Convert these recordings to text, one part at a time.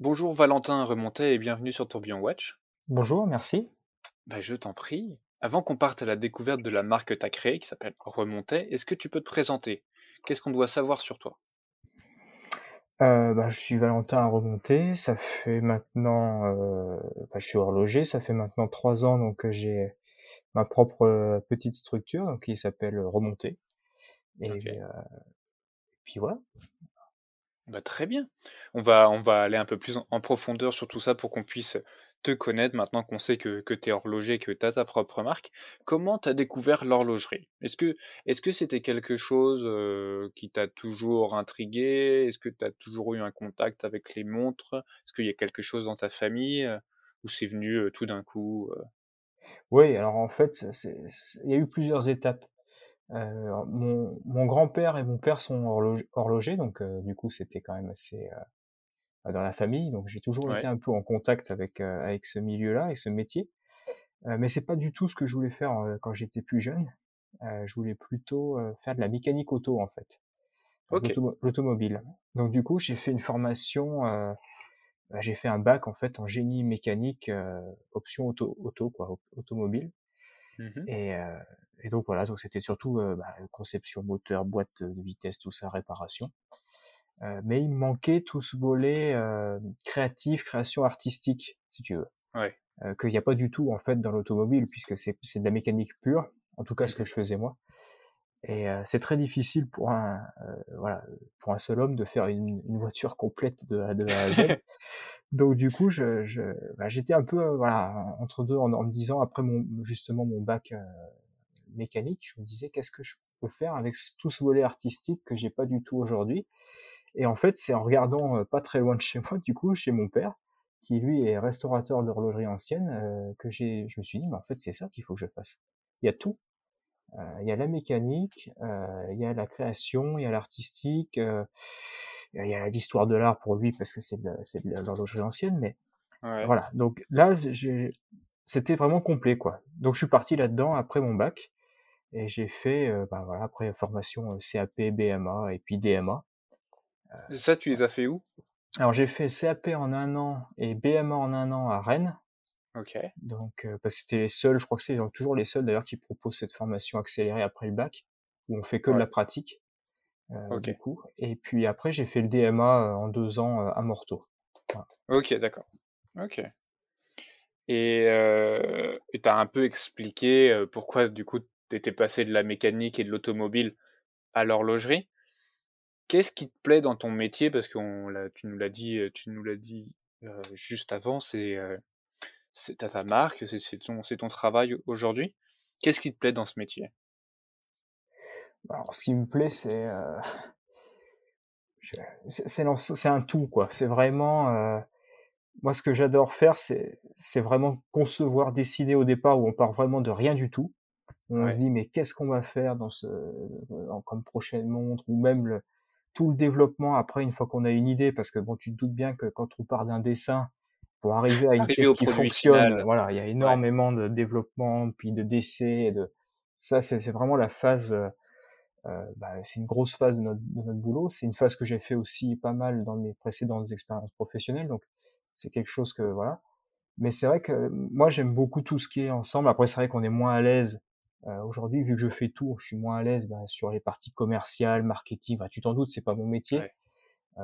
Bonjour Valentin Remontet et bienvenue sur Tourbillon Watch. Bonjour, merci. Bah, je t'en prie. Avant qu'on parte à la découverte de la marque que tu as créée, qui s'appelle Remontet, est-ce que tu peux te présenter? Qu'est-ce qu'on doit savoir sur toi? Euh, bah, je suis Valentin Remontet. Ça fait maintenant, euh, bah, je suis horloger. Ça fait maintenant trois ans donc que j'ai ma propre euh, petite structure qui s'appelle Remonter. Et euh, puis voilà. Bah, très bien. On va, on va aller un peu plus en, profondeur sur tout ça pour qu'on puisse te connaître maintenant qu'on sait que, que tu es horloger, que tu as ta propre marque. Comment tu as découvert l'horlogerie? Est-ce que est-ce que c'était quelque chose euh, qui t'a toujours intrigué? Est-ce que tu as toujours eu un contact avec les montres? Est-ce qu'il y a quelque chose dans ta famille euh, ou c'est venu euh, tout d'un coup euh? Oui, alors en fait, il y a eu plusieurs étapes. Euh, mon, mon grand-père et mon père sont horloge- horlogers, donc euh, du coup c'était quand même assez euh, dans la famille, donc j'ai toujours Ouais. été un peu en contact avec avec ce milieu-là, avec ce métier. Mais c'est pas du tout ce que je voulais faire quand j'étais plus jeune. Je voulais plutôt faire de la mécanique auto en fait, Ok. l'automo- l'automobile. Donc du coup j'ai fait une formation, bah, j'ai fait un bac en fait en génie mécanique, option auto, auto quoi, au- automobile. Et, euh, et donc voilà, donc c'était surtout euh, bah, conception moteur, boîte de vitesse, tout ça, réparation. Euh, mais il me manquait tout ce volet créatif, création artistique, si tu veux, Ouais. qu'il n'y a pas du tout en fait dans l'automobile, puisque c'est de la mécanique pure, en tout cas ce que Mhm. je faisais moi. Et euh, c'est très difficile pour un euh, voilà pour un seul homme de faire une, une voiture complète de, A- de A à Z. Donc du coup, je, je bah, j'étais un peu voilà entre deux en, en me disant après mon justement mon bac euh, mécanique, je me disais qu'est-ce que je peux faire avec tout ce volet artistique que j'ai pas du tout aujourd'hui? Et en fait, c'est en regardant euh, pas très loin de chez moi, du coup, chez mon père, qui lui est restaurateur d'horlogerie ancienne, euh, que j'ai, je me suis dit, mais en fait, c'est ça qu'il faut que je fasse. Il y a tout. Euh, il y a la mécanique, euh, il y a la création, il y a l'artistique, euh, il y a l'histoire de l'art pour lui parce que c'est de, l'horlogerie ancienne, mais Ouais. voilà. Donc là, c'était vraiment complet, quoi. Donc je suis parti là-dedans après mon bac et j'ai fait, euh, bah, voilà, après formation euh, CAP, BMA et puis DMA. Ça, tu les as fait où? Alors j'ai fait CAP en un an et BMA en un an à Rennes. Ok. Donc euh, parce que c'était les seuls, je crois que c'est toujours les seuls d'ailleurs qui proposent cette formation accélérée après le bac, où on fait que de la pratique euh, Ok. du coup. Et puis après j'ai fait le DMA euh, en deux ans euh, à Morteau. Voilà. Ok, d'accord. Ok. Et euh, tu as un peu expliqué pourquoi du coup tu étais passé de la mécanique et de l'automobile à l'horlogerie. Qu'est-ce qui te plaît dans ton métier? Parce que tu nous l'as dit, tu nous l'as dit euh, juste avant, c'est c'est ta marque, c'est ton, travail aujourd'hui. Qu'est-ce qui te plaît dans ce métier? Alors ce qui me plaît c'est euh, c'est un tout quoi. C'est vraiment euh, moi ce que j'adore faire c'est vraiment concevoir, dessiner au départ où on part vraiment de rien du tout. on se dit mais qu'est-ce qu'on va faire dans ce comme prochaine montre ou même le, tout le développement après une fois qu'on a une idée parce que bon tu te doutes bien que quand on part d'un dessin pour arriver à une pièce au qui fonctionne final. voilà il y a Ouais. énormément de développement puis de et de ça c'est vraiment la phase euh, euh, bah, c'est une grosse phase de notre, de notre boulot c'est une phase que j'ai fait aussi pas mal dans mes précédentes expériences professionnelles donc c'est quelque chose que voilà mais c'est vrai que moi j'aime beaucoup tout ce qui est ensemble après c'est vrai qu'on est moins à l'aise euh, aujourd'hui, vu que je fais tout, je suis moins à l'aise bah, sur les parties commerciales, marketing. Bah, tu t'en doutes, c'est pas mon métier. Ouais,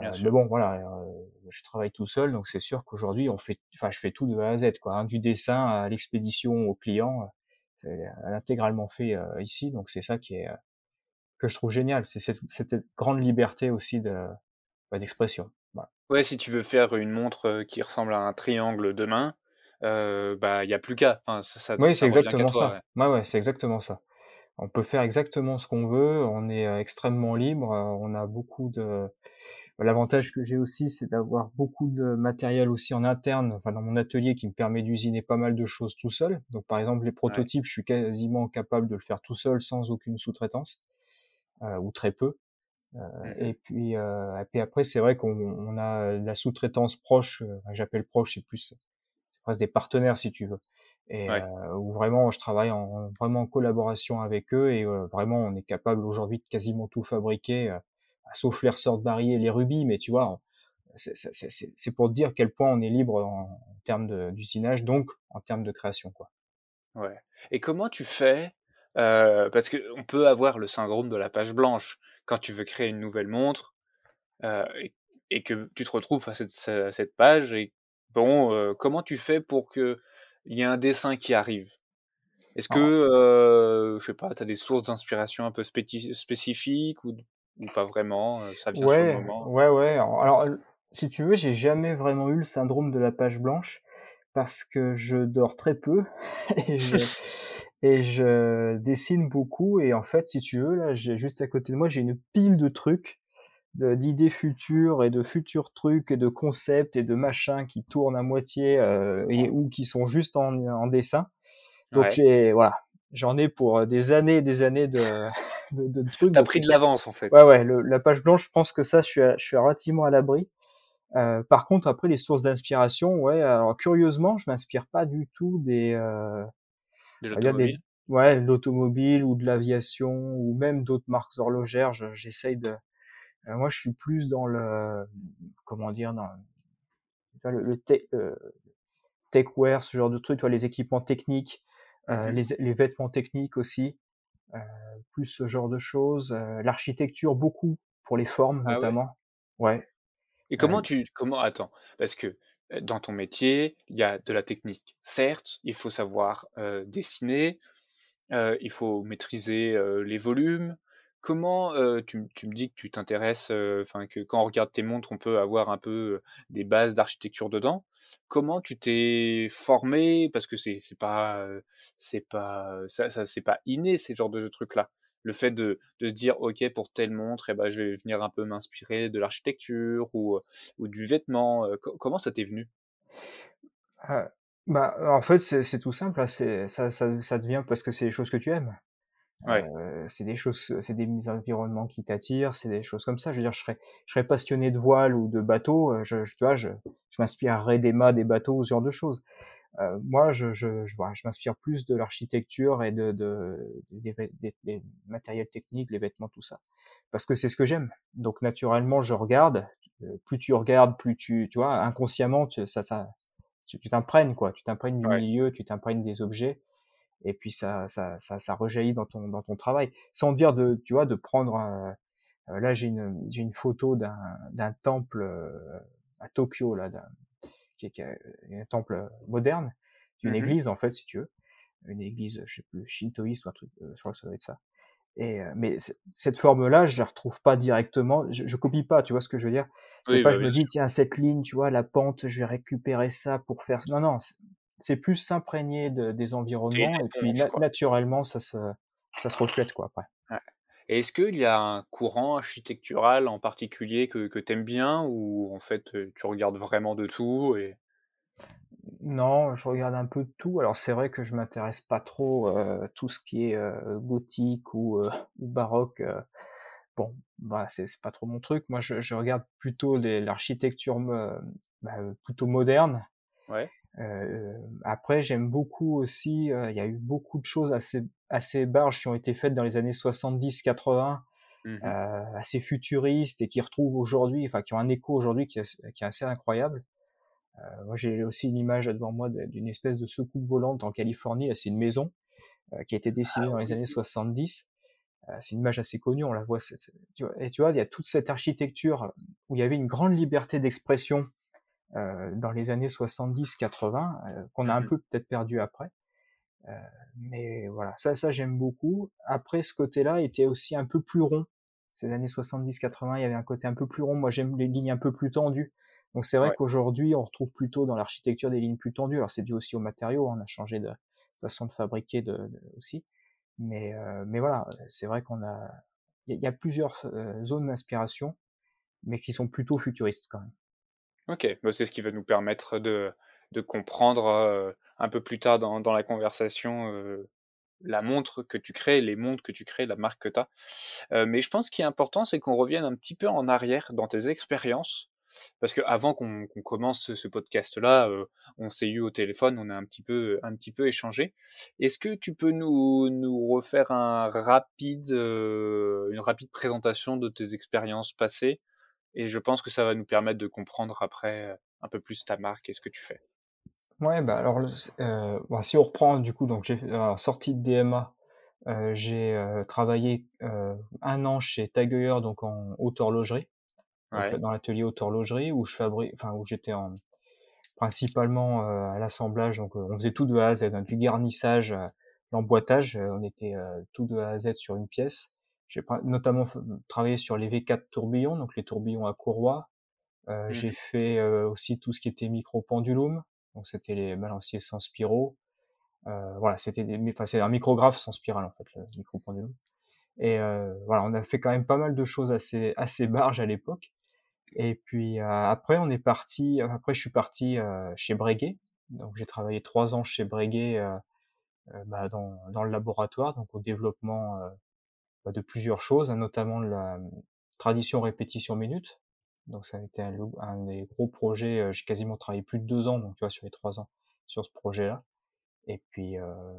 Euh, mais bon, voilà, euh, je travaille tout seul, donc c'est sûr qu'aujourd'hui, on fait, enfin, je fais tout de A à Z, quoi, hein, du dessin à l'expédition au client, euh, c'est intégralement fait ici. Donc c'est ça qui est que je trouve génial, c'est cette, cette grande liberté aussi de bah, d'expression. Voilà. Ouais, si tu veux faire une montre qui ressemble à un triangle demain, euh, bah il y a plus qu'à. Enfin, ça, ça, Oui, ça c'est exactement toi. ça. Ouais, ouais, c'est exactement ça. On peut faire exactement ce qu'on veut, on est extrêmement libre, on a beaucoup de... L'avantage que j'ai aussi, c'est d'avoir beaucoup de matériel aussi en interne, enfin dans mon atelier, qui me permet d'usiner pas mal de choses tout seul. Donc par exemple, les Ouais. prototypes, je suis quasiment capable de le faire tout seul sans aucune sous-traitance, euh, ou très peu. Euh, Mhm. et puis, euh, et puis après, c'est vrai qu'on on a la sous-traitance proche, euh, j'appelle proche, c'est plus c'est presque des partenaires si tu veux, et Ouais. euh, où vraiment je travaille en vraiment en collaboration avec eux et euh, vraiment on est capable aujourd'hui de quasiment tout fabriquer, euh, sauf les ressorts de barrières, les rubis, mais tu vois, c'est pour dire à quel point on est libre en, termes d'usinage, donc en termes de création, quoi. Ouais. Et comment tu fais euh, Parce que on peut avoir le syndrome de la page blanche quand tu veux créer une nouvelle montre euh, et, que tu te retrouves à cette, cette page et bon, euh, comment tu fais pour que il y ait un dessin qui arrive? Est-ce que, je sais pas, tu as des sources d'inspiration un peu spécifiques ou, ou pas vraiment Ça vient ouais, sur le moment? Ouais, ouais. Alors, si tu veux, j'ai jamais vraiment eu le syndrome de la page blanche parce que je dors très peu et, je, et je dessine beaucoup et en fait, si tu veux, là, j'ai juste à côté de moi, j'ai une pile de trucs d'idées futures et de futurs trucs et de concepts et de machins qui tournent à moitié euh, et ou qui sont juste en, en dessin. Donc j'ai voilà, j'en ai pour des années et des années de, de, de trucs. T'as pris de l'avance en fait. Ouais ouais, le, la page blanche, je pense que ça, je suis, je suis relativement à l'abri. Euh, par contre, après les sources d'inspiration, ouais, alors curieusement, je m'inspire pas du tout des, euh, de l'automobile. Ouais, l'automobile ou de l'aviation ou même d'autres marques horlogères. J'essaye de. Euh, moi, je suis plus dans le, comment dire, dans le, le euh, techwear, ce genre de truc, vois, les équipements techniques, mmh les, les, vêtements techniques aussi, plus ce genre de choses. Euh, l'architecture beaucoup pour les formes ah notamment. ouais. Et comment tu, comment, attends, parce que dans ton métier, il y a de la technique. Certes, il faut savoir euh, dessiner, euh, il faut maîtriser euh, les volumes. Comment tu, me dis que tu t'intéresses, enfin que quand on regarde tes montres, on peut avoir un peu des bases d'architecture dedans. Comment tu t'es formé? Parce que c'est pas c'est pas ça, ça c'est pas inné ces genres de trucs là le fait de, de se dire ok pour telle montre eh ben je vais venir un peu m'inspirer de l'architecture ou, ou du vêtement comment ça t'est venu? Ah, bah en fait c'est tout simple hein, c'est ça, ça, ça devient parce que c'est des choses que tu aimes ouais. Euh, c'est des choses c'est des environnements qui t'attirent c'est des choses comme ça je veux dire je serais je serais passionné de voile ou de bateau euh, je, tu vois je, je m'inspirerais des mâts des bateaux ce genre de choses euh, moi, je, je, je, je m'inspire plus de l'architecture et de, de des, des, des, matériels techniques, les vêtements, tout ça, parce que c'est ce que j'aime. Donc naturellement, je regarde. Euh, plus tu regardes, plus tu, tu vois, inconsciemment, tu, ça, ça, tu t'imprègnes quoi. Tu t'imprègnes du milieu, tu t'imprègnes des objets, et puis ça, ça, ça, ça, rejaillit dans ton, dans ton travail. Sans dire de, tu vois, de prendre. Euh, là, j'ai une, j'ai une photo d'un, d'un temple à Tokyo là, d'un qui est, un temple moderne, d'une mmh église en fait, si tu veux, une église, je sais plus, shintoïste ou un truc, euh, je crois que ça doit être ça. Et euh, mais cette forme-là, je la retrouve pas directement. Je, je, copie pas, tu vois ce que je veux dire? C'est pas, bah je me dis tiens cette ligne, tu vois, la pente, je vais récupérer ça pour faire. Non, non, c'est plus s'imprégner de, des environnements et puis naturellement ça se ça se reflète quoi après. Ouais. Et est-ce qu'il y a un courant architectural en particulier que, que tu aimes bien ou en fait tu regardes vraiment de tout et... Non, je regarde un peu de tout. Alors c'est vrai que je m'intéresse pas trop euh, tout ce qui est euh, gothique ou, euh, ou baroque. Euh. bon, bah c'est pas trop mon truc. Moi, je, je regarde plutôt l'architecture bah, plutôt moderne. Ouais. Euh, après, j'aime beaucoup aussi. Il y a eu beaucoup de choses assez assez barges qui ont été faites dans les années 70-80, mmh euh, assez futuristes et qui retrouvent aujourd'hui, enfin qui ont un écho aujourd'hui qui, qui, est assez incroyable. Euh, moi, j'ai aussi une image devant moi d'une espèce de soucoupe volante en Californie. C'est une maison euh, qui a été dessinée ah dans les années 70. Euh, c'est une image assez connue, on la voit. et tu vois, il y a toute cette architecture où il y avait une grande liberté d'expression euh, dans les années 70-80 euh, qu'on a un mmh peu peut-être perdu après. Euh, mais voilà, ça, ça j'aime beaucoup. Après, ce côté-là était aussi un peu plus rond. Ces années 70-80, il y avait un côté un peu plus rond. Moi, j'aime les lignes un peu plus tendues. Donc c'est vrai qu'aujourd'hui, on retrouve plutôt dans l'architecture des lignes plus tendues. Alors c'est dû aussi aux matériaux, hein. on a changé de façon de fabriquer de, aussi. Mais, euh, mais voilà, c'est vrai qu'on a, il y, a plusieurs euh, zones d'inspiration, mais qui sont plutôt futuristes quand même. Ok, bah, c'est ce qui va nous permettre de, de comprendre euh, un peu plus tard dans, dans la conversation euh, la montre que tu crées, les montres que tu crées, la marque que tu as. Euh, mais je pense qu'il est important, c'est qu'on revienne un petit peu en arrière dans tes expériences. Parce que avant qu'on commence ce, podcast-là, on s'est eu au téléphone, on a un petit peu, un petit peu échangé. Est-ce que tu peux nous, nous refaire un rapide, une rapide présentation de tes expériences passées et je pense que ça va nous permettre de comprendre après un peu plus ta marque et ce que tu fais. Ouais, bah alors, euh, bah, si on reprend du coup, donc j'ai euh, sortie de DMA, euh, j'ai travaillé un an chez Tag donc en haute horlogerie, dans l'atelier haute horlogerie où je fabrique, enfin où j'étais en principalement à l'assemblage, donc on faisait tout de A à Z, hein, du garnissage, l'emboîtage, on était tout de A à Z sur une pièce. J'ai notamment travaillé sur les V4 tourbillons, donc les tourbillons à courroie. Euh, mmh J'ai fait aussi tout ce qui était micro-pendulum, donc c'était les balanciers sans spiraux. Euh, voilà, c'était enfin c'est un micrographe sans spirale en fait, le micro pendulum. Et euh, voilà, on a fait quand même pas mal de choses assez assez barges à l'époque. Et puis euh, après, on est parti. Après, je suis parti euh, chez Breguet. Donc j'ai travaillé trois ans chez Breguet euh, bah, dans, dans le laboratoire, donc au développement de plusieurs choses, hein, notamment la tradition répétition minute. Donc ça a été un, un des gros projets. J'ai quasiment travaillé plus de deux ans, donc tu vois, sur les trois ans sur ce projet-là. Et puis, euh,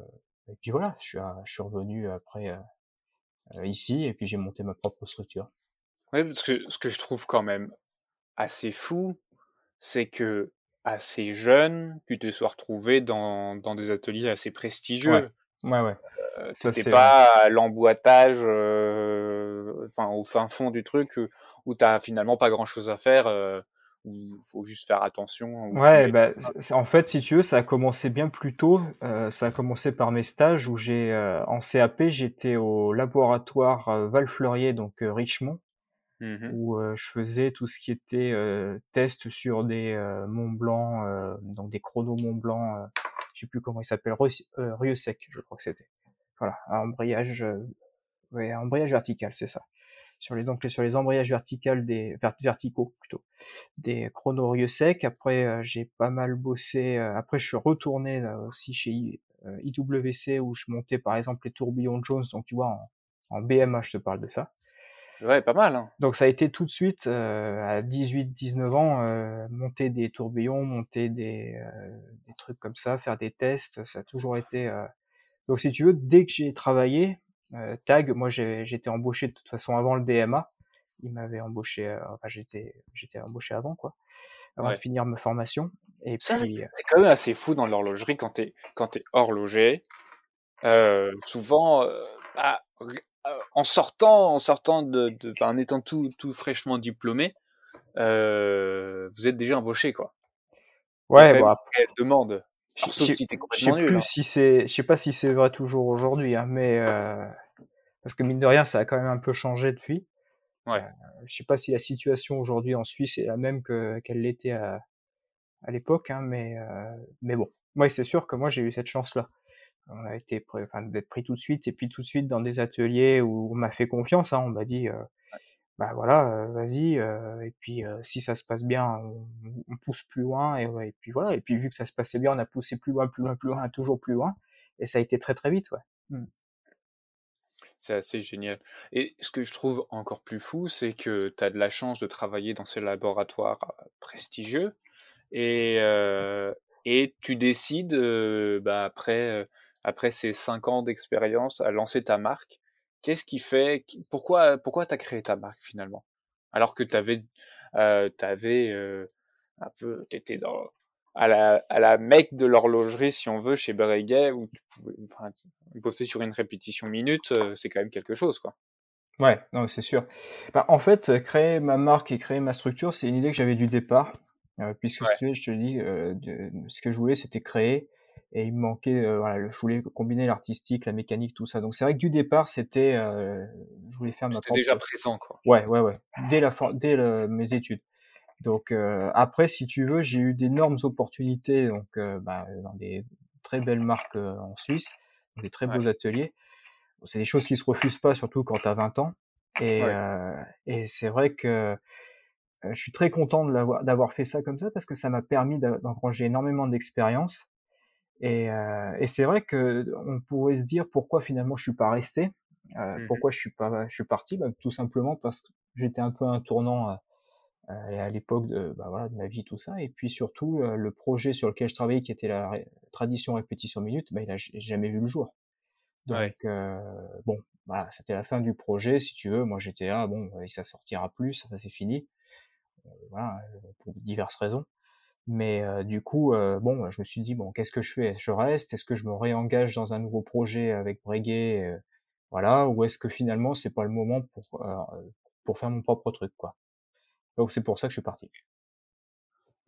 et puis voilà, je suis, je suis revenu après euh, ici et puis j'ai monté ma propre structure. Oui, parce que ce que je trouve quand même assez fou, c'est que assez jeune, tu te sois retrouvé dans, dans des ateliers assez prestigieux. Ouais, ouais. Euh, c'était pas l'emboîtage, euh, enfin au fin fond du truc euh, où t'as finalement pas grand chose à faire, euh, où faut juste faire attention. Ouais, bah, en fait, si tu veux, ça a commencé bien plus tôt. Euh, ça a commencé par mes stages où j'ai en CAP, j'étais au laboratoire Val Fleurier, donc Richemont. Mmh où je faisais tout ce qui était test sur des Mont Blanc, donc des chronos Mont Blanc, je sais plus comment il s'appelle, Rieux Sec, je crois que c'était. Voilà, un embrayage, euh, embrayage vertical, c'est ça. Sur les donc sur les embrayages verticaux des verticaux plutôt des chronos Rieux Sec. Après, euh, j'ai pas mal bossé. Euh, après, je suis retourné aussi chez IWC où je montais par exemple les tourbillons Jones. Donc tu vois en, en BMA, je te parle de ça. Ouais, pas mal. Hein. Donc ça a été tout de suite euh, à 18-19 ans euh, monter des tourbillons, monter des, euh, des, trucs comme ça, faire des tests. Ça a toujours été. Donc si tu veux, dès que j'ai travaillé, Tag, moi j'étais embauché de toute façon avant le DMA. Il m'avait embauché, enfin j'étais j'étais embauché avant quoi, avant de finir ma formation. Et ça, c'est quand même assez fou dans l'horlogerie quand t'es quand t'es horloger. souvent, bah, en sortant, en sortant de, de en étant tout, tout fraîchement diplômé, euh, vous êtes déjà embauché, quoi. Ouais, bah, demande. Alors, sauf si t'es complètement plus si c'est, je sais pas si c'est vrai toujours aujourd'hui, hein, mais euh, parce que mine de rien, ça a quand même un peu changé depuis. Ouais. Euh, je sais pas si la situation aujourd'hui en Suisse est la même que qu'elle l'était à, à l'époque, hein, mais euh, mais bon, moi c'est sûr que moi j'ai eu cette chance-là on a été enfin, d'être pris tout de suite et puis tout de suite dans des ateliers où on m'a fait confiance hein, on m'a dit euh, bah voilà euh, vas-y euh, et puis si ça se passe bien on, pousse plus loin et, et, puis voilà et puis vu que ça se passait bien on a poussé plus loin plus loin plus loin toujours plus loin et ça a été très très vite ouais mmh. C'est assez génial. Et ce que je trouve encore plus fou, c'est que tu as de la chance de travailler dans ces laboratoires prestigieux et, et tu décides, bah, après, après ces cinq ans d'expérience, à lancer ta marque. Qu'est-ce qui fait, pourquoi, pourquoi t'as créé ta marque finalement? Alors que t'avais, euh, t'avais euh, un peu, t'étais dans à la à la mecque de l'horlogerie si on veut chez Breguet où tu pouvais, enfin, bosser sur une répétition minute, euh, c'est quand même quelque chose quoi. Ouais, non, c'est sûr. Bah, en fait, créer ma marque et créer ma structure, c'est une idée que j'avais du départ, euh, puisque je te dis, euh, ce que je voulais, c'était créer et il me manquait euh, voilà je voulais combiner l'artistique la mécanique tout ça. Donc c'est vrai que du départ c'était euh, je voulais faire ma propre... déjà présent quoi. Ouais ouais ouais. Dès la dès mes études. Donc euh, après si tu veux j'ai eu d'énormes opportunités donc euh, bah, dans des très belles marques euh, en Suisse des très beaux ateliers. C'est des choses qui se refusent pas surtout quand tu as 20 ans. Et, et c'est vrai que je suis très content d'avoir fait ça comme ça parce que ça m'a permis d'engranger énormément d'expérience et, euh, et c'est vrai que on pourrait se dire pourquoi finalement je suis pas resté, euh, mmh pourquoi je suis pas, je suis parti, bah, tout simplement parce que j'étais un peu un tournant euh, euh à l'époque de, bah, voilà, de ma vie tout ça, et puis surtout euh, le projet sur lequel je travaillais qui était la tradition répétition minute, bah, il a jamais vu le jour. Donc euh, bon, voilà, c'était la fin du projet si tu veux. Moi j'étais là, bon, ça sortira plus, ça c'est fini. voilà, pour diverses raisons. Mais du coup, bon, je me suis dit: «Bon, qu'est-ce que je fais? Je reste? Est-ce que je me réengage dans un nouveau projet avec Breguet?» voilà, ou est-ce que finalement c'est pas le moment pour, pour faire mon propre truc, quoi? Donc c'est pour ça que je suis parti.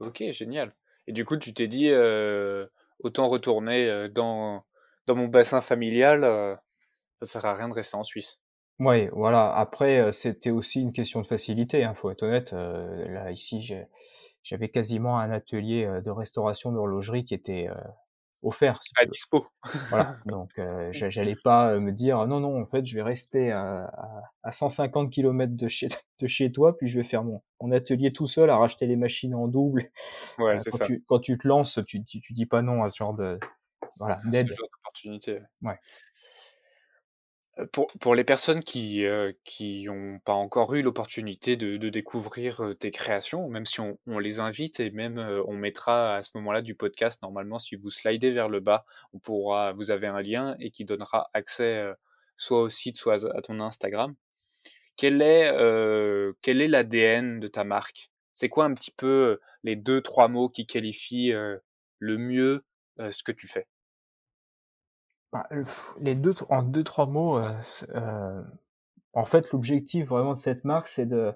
OK, génial. Et du coup, tu t'es dit, autant retourner, dans dans mon bassin familial, ça sert à rien de rester en Suisse. Oui, voilà. Après, c'était aussi une question de facilité, hein, faut être honnête. là, ici, j'avais quasiment un atelier de restauration d'horlogerie qui était offert. à dispo. Voilà. Donc, j'allais pas me dire non, non, en fait, je vais rester à, à, 150 km de chez, de chez toi, puis je vais faire mon, mon atelier tout seul à racheter les machines en double. Ouais, c'est quand, ça. Tu, quand tu te lances, tu, tu, tu dis pas non à ce genre de voilà d'aide. D'opportunité. Ouais. Pour, pour les personnes qui euh, qui ont pas encore eu l'opportunité de, de découvrir euh, tes créations, même si on, on les invite et même euh, on mettra à ce moment-là du podcast, normalement si vous slidez vers le bas, on pourra, vous avez un lien et qui donnera accès soit au site, soit à ton Instagram. Quel est quel est l'ADN de ta marque? C'est quoi un petit peu les deux trois mots qui qualifient le mieux ce que tu fais? Bah, les deux, en deux, trois mots, euh, euh, en fait, l'objectif vraiment de cette marque, c'est de,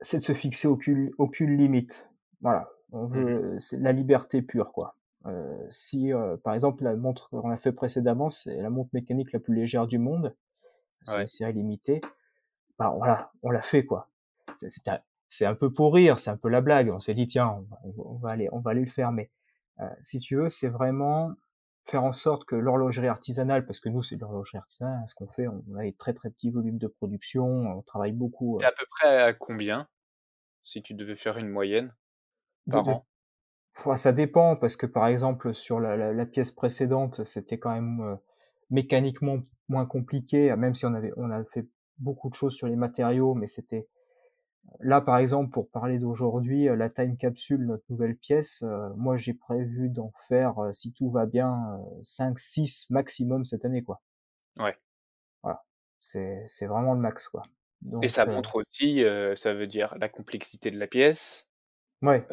c'est de se fixer aucune, aucune limite. Voilà. On mmh veut, c'est la liberté pure, quoi. Euh, si, euh, par exemple, la montre qu'on a fait précédemment, c'est la montre mécanique la plus légère du monde, c'est ouais. une série limitée. Bah, voilà, on l'a fait, quoi. C'est, un, c'est un peu pour rire, c'est un peu la blague. On s'est dit, tiens, on, on, va aller, on va aller le faire, mais euh, si tu veux, c'est vraiment faire en sorte que l'horlogerie artisanale, parce que nous c'est de l'horlogerie artisanale, hein, ce qu'on fait, on a des très très petits volumes de production, on travaille beaucoup. T'es à peu près à combien, si tu devais faire une moyenne par de, an? De... Ça dépend, parce que par exemple sur la, la, la pièce précédente, c'était quand même euh, mécaniquement moins compliqué, même si on avait on a fait beaucoup de choses sur les matériaux, mais c'était Là, par exemple, pour parler d'aujourd'hui, euh, la time capsule, notre nouvelle pièce, euh, moi j'ai prévu d'en faire, euh, si tout va bien, 5, 6 maximum cette année, quoi. Ouais. Voilà. C'est, c'est vraiment le max, quoi. Donc, Et ça montre aussi, ça veut dire la complexité de la pièce. Ouais.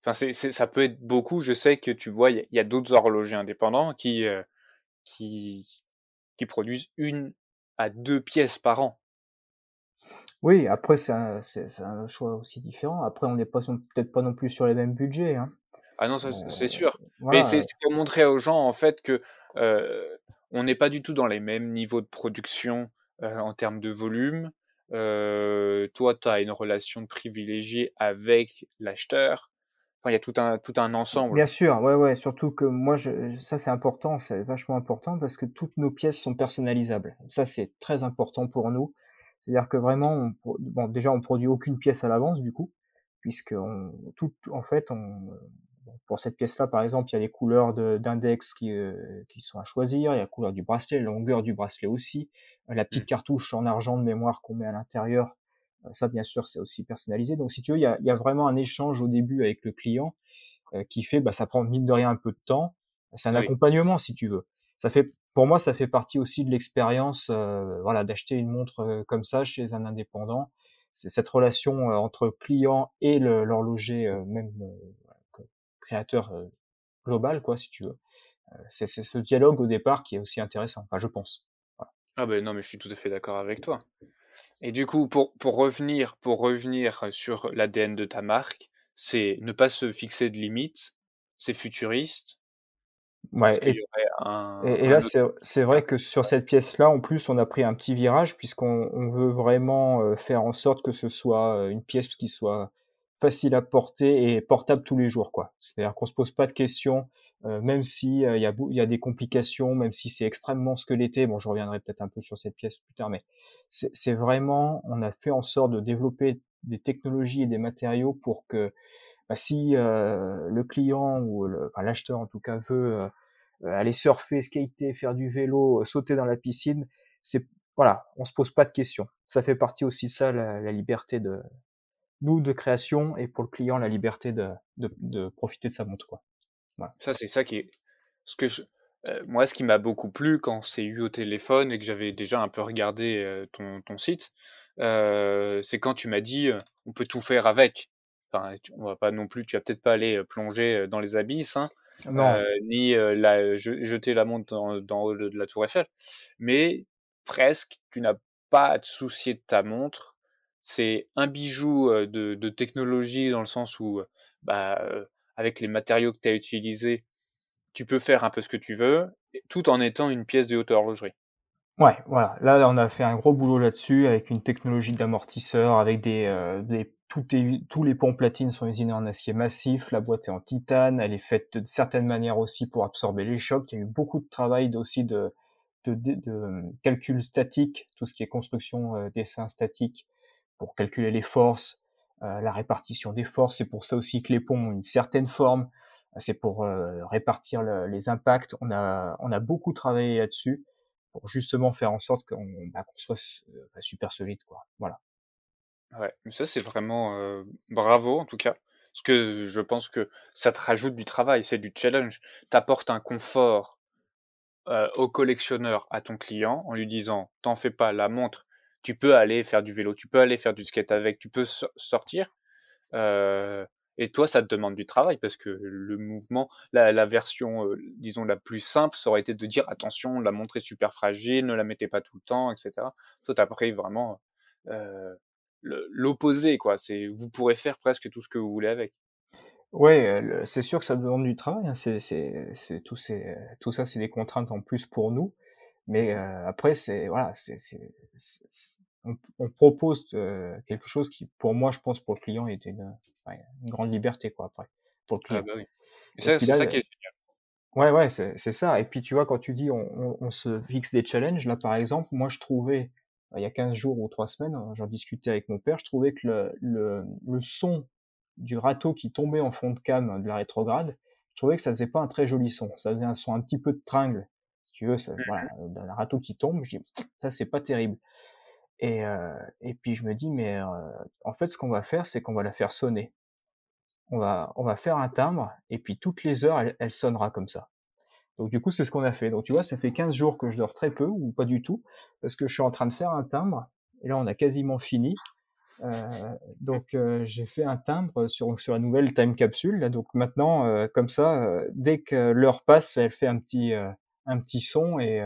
Enfin, c'est, c'est, ça peut être beaucoup. Je sais que tu vois, il y, a d'autres horlogers indépendants qui, qui, qui produisent une à deux pièces par an. Oui, après c'est un, c'est, un choix aussi différent. Après, on n'est pas peut-être pas non plus sur les mêmes budgets. Hein. Ah non, ça, c'est sûr. Voilà. Mais c'est, c'est pour montrer aux gens en fait que euh, on n'est pas du tout dans les mêmes niveaux de production euh, en termes de volume. Euh, toi, tu as une relation privilégiée avec l'acheteur. Enfin, il y a tout un tout un ensemble. Bien sûr, ouais, ouais. Surtout que moi, je, ça c'est important, c'est vachement important parce que toutes nos pièces sont personnalisables. Ça, c'est très important pour nous. C'est-à-dire que vraiment, on, bon, déjà, on produit aucune pièce à l'avance du coup, puisque on, tout, en fait, on, pour cette pièce-là, par exemple, il y a les couleurs d'index qui, euh, qui sont à choisir, il y a la couleur du bracelet, la longueur du bracelet aussi, la petite mmh. cartouche en argent de mémoire qu'on met à l'intérieur, euh, ça bien sûr c'est aussi personnalisé. Donc si tu veux, il y a, il y a vraiment un échange au début avec le client euh, qui fait, bah, ça prend mine de rien un peu de temps. C'est un oui. accompagnement si tu veux ça fait, pour moi, ça fait partie aussi de l'expérience, euh, voilà, d'acheter une montre euh, comme ça chez un indépendant. C'est cette relation euh, entre client et l'horloger, même créateur global, quoi, si tu veux. c'est ce dialogue au départ qui est aussi intéressant. Je pense. Ah ben non, mais je suis tout à fait d'accord avec toi. Et du coup, pour pour revenir pour revenir sur l'ADN de ta marque, c'est ne pas se fixer de limites, c'est futuriste, Ouais, et, un, et, et, là, autre... c'est vrai que sur cette pièce-là, en plus, on a pris un petit virage puisqu'on on veut vraiment euh, faire en sorte que ce soit euh, une pièce qui soit facile à porter et portable tous les jours, quoi. C'est-à-dire qu'on se pose pas de questions, euh, même si il y, a, y a des complications, même si c'est extrêmement squeletté. Bon, je reviendrai peut-être un peu sur cette pièce plus tard, mais c'est vraiment, on a fait en sorte de développer des technologies et des matériaux pour que bah, si euh, le client ou l'acheteur en tout cas veut euh, aller surfer, skater, faire du vélo, euh, sauter dans la piscine, c'est voilà, on se pose pas de questions. Ça fait partie aussi de ça la, liberté de nous de création et pour le client la liberté de, de, profiter de sa montre quoi. Ça c'est ça qui est ce que je moi, ce qui m'a beaucoup plu quand c'est eu au téléphone et que j'avais déjà un peu regardé ton, ton site, c'est quand tu m'as dit on peut tout faire avec. Enfin, on va pas non plus, tu vas peut-être pas aller euh, plonger dans les abysses, hein, ni la, jeter la montre dans, haut de la tour Eiffel, mais presque, tu n'as pas à te soucier de ta montre. C'est un bijou de, de, technologie dans le sens où, bah, avec les matériaux que tu as utilisés, tu peux faire un peu ce que tu veux, tout en étant une pièce de haute horlogerie. Ouais, voilà. Là, on a fait un gros boulot là-dessus avec une technologie d'amortisseur, avec des, euh, des tout tous les ponts platines sont usinés en acier massif, la boîte est en titane, elle est faite de certaines manières aussi pour absorber les chocs. Il y a eu beaucoup de travail aussi de, de, de, euh, calcul statique, tout ce qui est construction, euh, dessin statique, pour calculer les forces, euh, la répartition des forces. C'est pour ça aussi que les ponts ont une certaine forme. C'est pour euh, répartir les impacts. On a, on a beaucoup travaillé là-dessus pour justement faire en sorte qu'on bah, soit euh, super solide, quoi. Voilà. Ouais, mais ça c'est vraiment euh, bravo en tout cas, parce que je pense que ça te rajoute du travail, c'est du challenge. T'apportes un confort euh, au collectionneur, à ton client, en lui disant, t'en fais pas, la montre, tu peux aller faire du vélo, tu peux aller faire du skate avec, tu peux sortir. Euh, et toi, ça te demande du travail parce que le mouvement, la, la version, disons, la plus simple, ça aurait été de dire attention, la montre est super fragile, ne la mettez pas tout le temps, etc. Toi, t'as pris vraiment euh, l'opposé, quoi. C'est, vous pourrez faire presque tout ce que vous voulez avec. Ouais, c'est sûr que ça demande du travail. Hein. C'est, tout, c'est, tout ça, c'est des contraintes en plus pour nous. Mais euh, après, c'est voilà, c'est, c'est, on, propose euh, quelque chose qui, pour moi, je pense pour le client, est une, une grande liberté quoi. Après, pour le ah, client. bah oui. c'est ça qui est génial. Ouais, ouais, c'est ça. Et puis tu vois, quand tu dis on, on, se fixe des challenges, là par exemple, moi je trouvais, il y a 15 jours ou 3 semaines, j'en discutais avec mon père, je trouvais que le, le, le son du râteau qui tombait en fond de cam de la rétrograde, je trouvais que ça faisait pas un très joli son. Ça faisait un son un petit peu de tringle, si tu veux, ça, mmh voilà, d'un râteau qui tombe. Je dis, ça c'est pas terrible. Et, euh, et puis je me dis, mais euh, en fait, ce qu'on va faire, c'est qu'on va la faire sonner. On va, on va faire un timbre, et puis toutes les heures, elle, elle sonnera comme ça. Donc du coup, c'est ce qu'on a fait. Donc tu vois, ça fait 15 jours que je dors très peu, ou pas du tout, parce que je suis en train de faire un timbre, et là, on a quasiment fini. Euh, donc euh, j'ai fait un timbre sur, sur la nouvelle time capsule. Là, donc maintenant, euh, comme ça, dès que l'heure passe, elle fait un petit, un petit son, et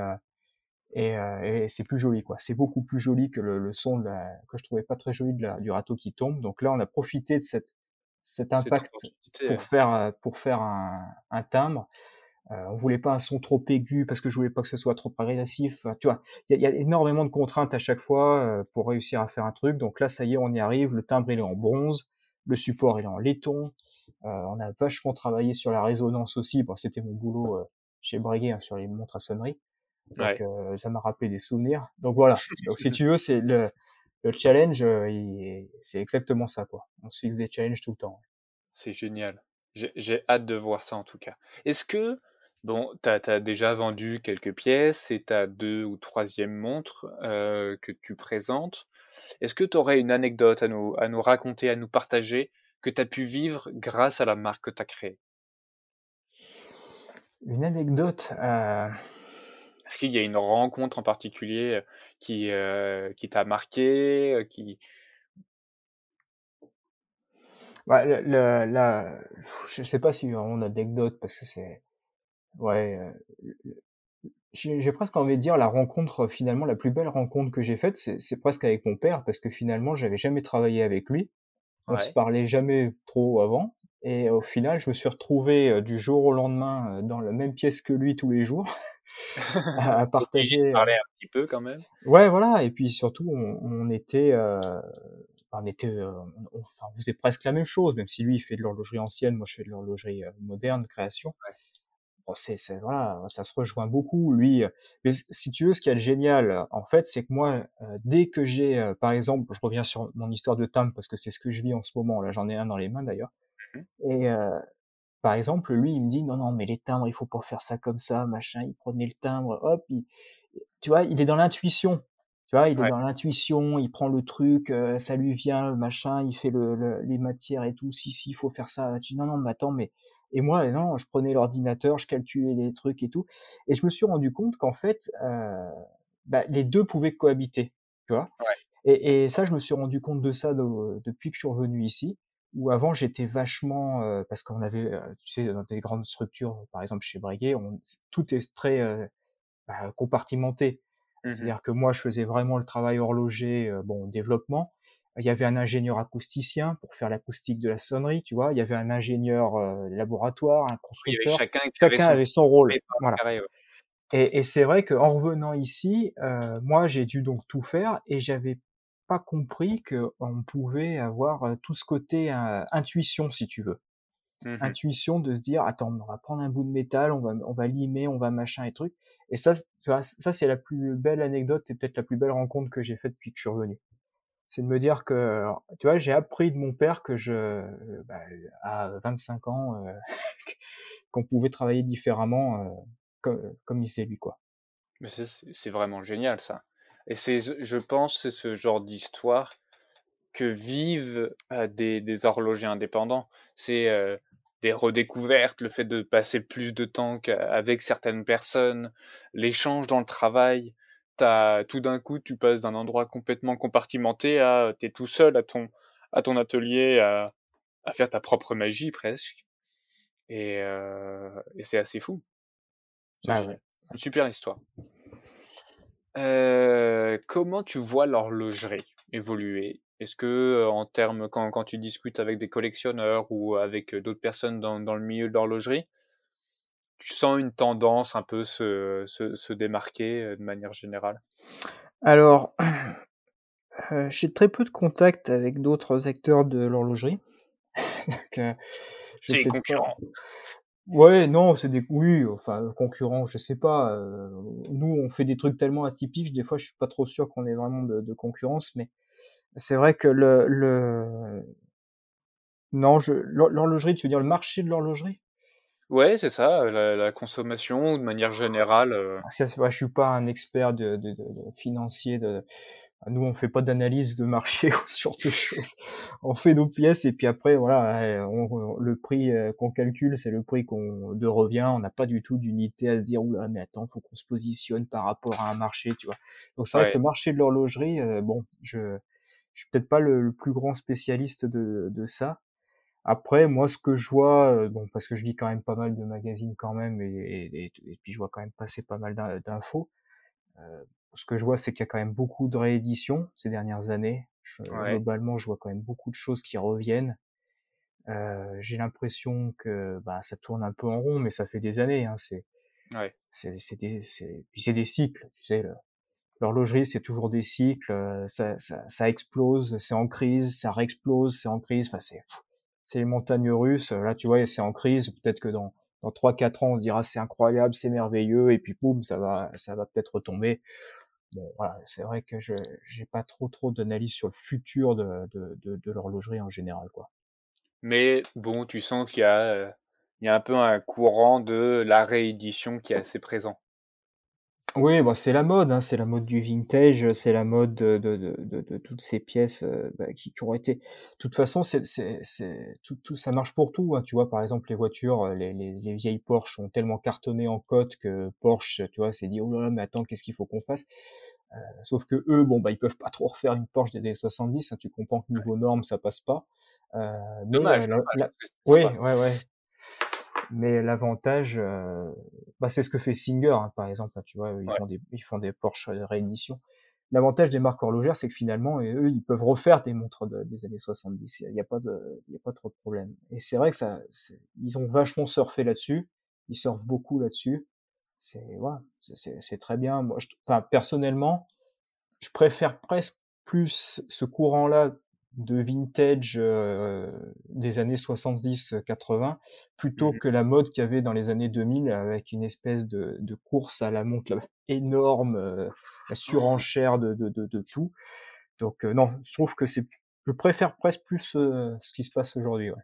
et, euh, et c'est plus joli quoi. C'est beaucoup plus joli que le, le son de la, que je trouvais pas très joli de la, du râteau qui tombe. Donc là, on a profité de cette, cet impact pour faire euh, pour faire un, un timbre. Euh, on voulait pas un son trop aigu parce que je voulais pas que ce soit trop agressif. Tu vois, il y, y a, énormément de contraintes à chaque fois euh, pour réussir à faire un truc. Donc là, ça y est, on y arrive. Le timbre il est en bronze, le support il est en laiton. Euh, on a vachement travaillé sur la résonance aussi. Bon, c'était mon boulot chez Breguet hein, sur les montres à sonnerie. Donc, euh, ça m'a rappelé des souvenirs. Donc voilà. Donc si tu veux, c'est le, le challenge, euh, c'est exactement ça, quoi. On se fixe des challenges tout le temps. C'est génial. J'ai hâte de voir ça en tout cas. Est-ce que, bon, tu as, déjà vendu quelques pièces et tu as deux ou troisième montre euh, que tu présentes. Est-ce que tu aurais une anecdote à nous, à nous raconter, à nous partager que tu as pu vivre grâce à la marque que tu as créée? Une anecdote euh... Est-ce qu'il y a une rencontre en particulier qui, euh, qui t'a marqué qui... Bah, le, la, je sais pas si on a d'anecdotes parce que c'est ouais j'ai presque envie de dire la rencontre finalement la plus belle rencontre que j'ai faite c'est presque avec mon père parce que finalement j'avais jamais travaillé avec lui on se parlait jamais trop avant et au final je me suis retrouvé du jour au lendemain dans la même pièce que lui tous les jours à, partager. Parler un petit peu quand même. Ouais, voilà. Et puis surtout, on, on était, on était, on, enfin, on faisait presque la même chose, même si lui il fait de l'horlogerie ancienne, moi je fais de l'horlogerie moderne, création. Ouais. Bon, c'est, voilà, ça se rejoint beaucoup. Lui, mais si tu veux, ce qui est génial, en fait, c'est que moi, dès que j'ai, par exemple, je reviens sur mon histoire de timbre parce que c'est ce que je vis en ce moment. Là, j'en ai un dans les mains d'ailleurs. Mmh Et par exemple, lui, il me dit non, non, mais les timbres, il faut pas faire ça comme ça, machin. Il prenait le timbre, hop, tu vois, il est dans l'intuition. Tu vois, il est dans l'intuition, il prend le truc, euh, ça lui vient, machin, il fait le, les matières et tout. Si, si, il faut faire ça. Tu dis non, non, mais attends, mais et moi, non, je prenais l'ordinateur, je calculais les trucs et tout, et je me suis rendu compte qu'en fait, euh, bah, les deux pouvaient cohabiter, tu vois? Et, et ça, je me suis rendu compte de ça depuis que je suis revenu ici, où avant j'étais vachement, euh, parce qu'on avait, euh, tu sais, dans des grandes structures, par exemple chez Breguet, on, tout est très euh, bah, compartimenté. Mmh C'est-à-dire que moi, je faisais vraiment le travail horloger, bon, développement. Il y avait un ingénieur acousticien pour faire l'acoustique de la sonnerie, tu vois. Il y avait un ingénieur laboratoire, un constructeur. chacun, chacun avait son rôle. Voilà. Et, et c'est vrai qu'en revenant ici, euh, moi j'ai dû donc tout faire et j'avais pas compris qu'on pouvait avoir euh, tout ce côté euh, intuition, si tu veux. Mmh intuition de se dire, attends, on va prendre un bout de métal, on va, on va limer, on va machin et truc. Et ça, tu vois, ça c'est la plus belle anecdote et peut-être la plus belle rencontre que j'ai faite depuis que je suis revenu. C'est de me dire que, tu vois, j'ai appris de mon père que je, bah, à 25 ans, qu'on pouvait travailler différemment comme, comme il sait lui, quoi. Mais c'est vraiment génial ça. Et je pense, c'est ce genre d'histoire que vivent euh, des, des, horlogers indépendants. C'est euh, des redécouvertes, le fait de passer plus de temps avec certaines personnes, l'échange dans le travail. Tout d'un coup, tu passes d'un endroit complètement compartimenté à t'es tout seul à ton à ton atelier à, à faire ta propre magie presque. Et, euh, et c'est assez fou. Ah ouais. Une super histoire. Euh, comment tu vois l'horlogerie évoluer? Est-ce que, euh, en termes, quand, quand, tu discutes avec des collectionneurs ou avec euh, d'autres personnes dans, dans, le milieu de l'horlogerie, tu sens une tendance un peu se, se, se démarquer de manière générale? Alors, euh, j'ai très peu de contact avec d'autres acteurs de l'horlogerie. C'est concurrent. Ouais, non, c'est des oui, enfin concurrents, je sais pas. Euh, nous, on fait des trucs tellement atypiques, des fois, je suis pas trop sûr qu'on ait vraiment de, de concurrence, mais c'est vrai que le, le... non, je l'horlogerie, tu veux dire le marché de l'horlogerie? Ouais, c'est ça, la, la, consommation de manière générale. Euh... Ouais, je suis pas un expert de, de, de financier de nous, on fait pas d'analyse de marché sur toutes choses. On fait nos pièces et puis après, voilà, on, le prix euh, qu'on calcule, c'est le prix qu'on de revient. On n'a pas du tout d'unité à se dire, oula, mais attends, faut qu'on se positionne par rapport à un marché, tu vois. Donc c'est vrai que le marché de l'horlogerie, euh, bon, je, je suis peut-être pas le, plus grand spécialiste de, de ça. Après, moi, ce que je vois, euh, bon, parce que je lis quand même pas mal de magazines quand même, et, et, et puis je vois quand même passer pas mal d'infos. Euh, ce que je vois, c'est qu'il y a quand même beaucoup de rééditions ces dernières années. Globalement, je vois quand même beaucoup de choses qui reviennent. Euh, j'ai l'impression que bah, ça tourne un peu en rond, mais ça fait des années. Hein, c'est ouais. c'est des, puis c'est des cycles. Tu sais, l'horlogerie, c'est toujours des cycles. Euh, ça, ça, ça explose, c'est en crise, ça réexplose, c'est en crise. Enfin, c'est c'est les montagnes russes. Là, tu vois, c'est en crise. Peut-être que dans dans trois quatre ans, on se dira c'est incroyable, c'est merveilleux, et puis boum, ça va ça va peut-être retomber bon, voilà, c'est vrai que je j'ai pas trop trop d'analyse sur le futur de, de, de, de l'horlogerie en général, quoi. Mais bon, tu sens qu'il y a euh, il y a un peu un courant de la réédition qui est assez présent. Oui, bon, c'est la mode, hein, c'est la mode du vintage, c'est la mode de, de, de, de, toutes ces pièces euh, bah, qui, qui, ont été. De toute façon, c'est, c'est, c'est tout, tout, ça marche pour tout. Hein, tu vois, par exemple, les voitures, euh, les, les, les, vieilles Porsche ont tellement cartonné en cote que Porsche, tu vois, s'est dit oh là, mais attends, qu'est-ce qu'il faut qu'on fasse? Euh, Sauf que eux, bon, bah, ils peuvent pas trop refaire une Porsche des années 70. Hein, tu comprends que niveau normes, ça passe pas. Euh, dommage. dommage oui, ouais, ouais mais l'avantage, euh, bah, c'est ce que fait Singer, hein, par exemple. Hein, tu vois, ils, font des, ils font des Porsche rééditions. L'avantage des marques horlogères, c'est que finalement, eux, ils peuvent refaire des montres des années 70. Il n'y a pas de, il y a pas trop de problème. Et c'est vrai que ça, ils ont vachement surfé là-dessus. Ils surfent beaucoup là-dessus. C'est, voilà, c'est très bien. Moi, je, enfin, personnellement, je préfère presque plus ce courant-là de vintage euh, des années 70-80 plutôt mmh que la mode qu'il y avait dans les années 2000 avec une espèce de, de course à la montre énorme, euh, la surenchère de, de, de, de tout. Donc euh, non, je trouve que c'est, je préfère presque plus ce qui se passe aujourd'hui. Ouais.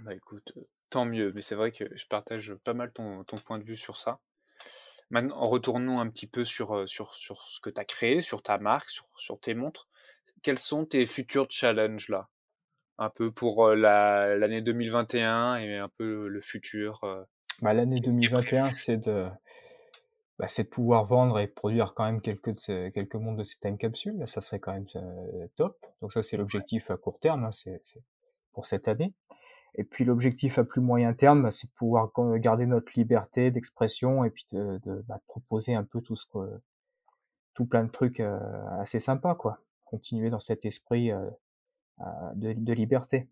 Bah écoute, tant mieux, mais c'est vrai que je partage pas mal ton, ton point de vue sur ça. Maintenant, retournons un petit peu sur, sur, sur ce que tu as créé, sur ta marque, sur, sur tes montres quels sont tes futurs challenges là? Un peu pour l'année 2021 et un peu le futur bah, L'année 2021, c'est de, bah, c'est de pouvoir vendre et produire quand même quelques quelques montres de ces time capsules. Là, ça serait quand même, top. Donc ça, c'est l'objectif à court terme, hein, c'est c'est pour cette année. Et puis l'objectif à plus moyen terme, bah, c'est de pouvoir garder notre liberté d'expression et puis de de, bah, proposer un peu tout ce que tout plein de trucs, assez sympas, quoi. Continuer dans cet esprit, heu, heu, de de liberté.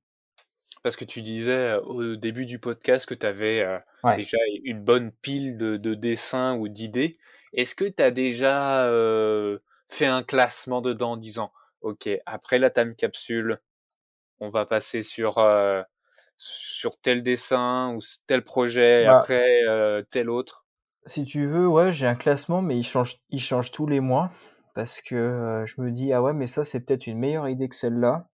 Parce que tu disais, au début du podcast que tu avais, déjà une bonne pile de de dessins ou d'idées. Est-ce que tu as déjà, fait un classement dedans en disant: «OK, après la time capsule, on va passer sur, sur tel dessin ou tel projet et Bah après, tel autre»? Si tu veux, ouais, j'ai un classement, mais il change il change tous les mois parce que, je me dis: «Ah ouais, mais ça, c'est peut-être une meilleure idée que celle-là»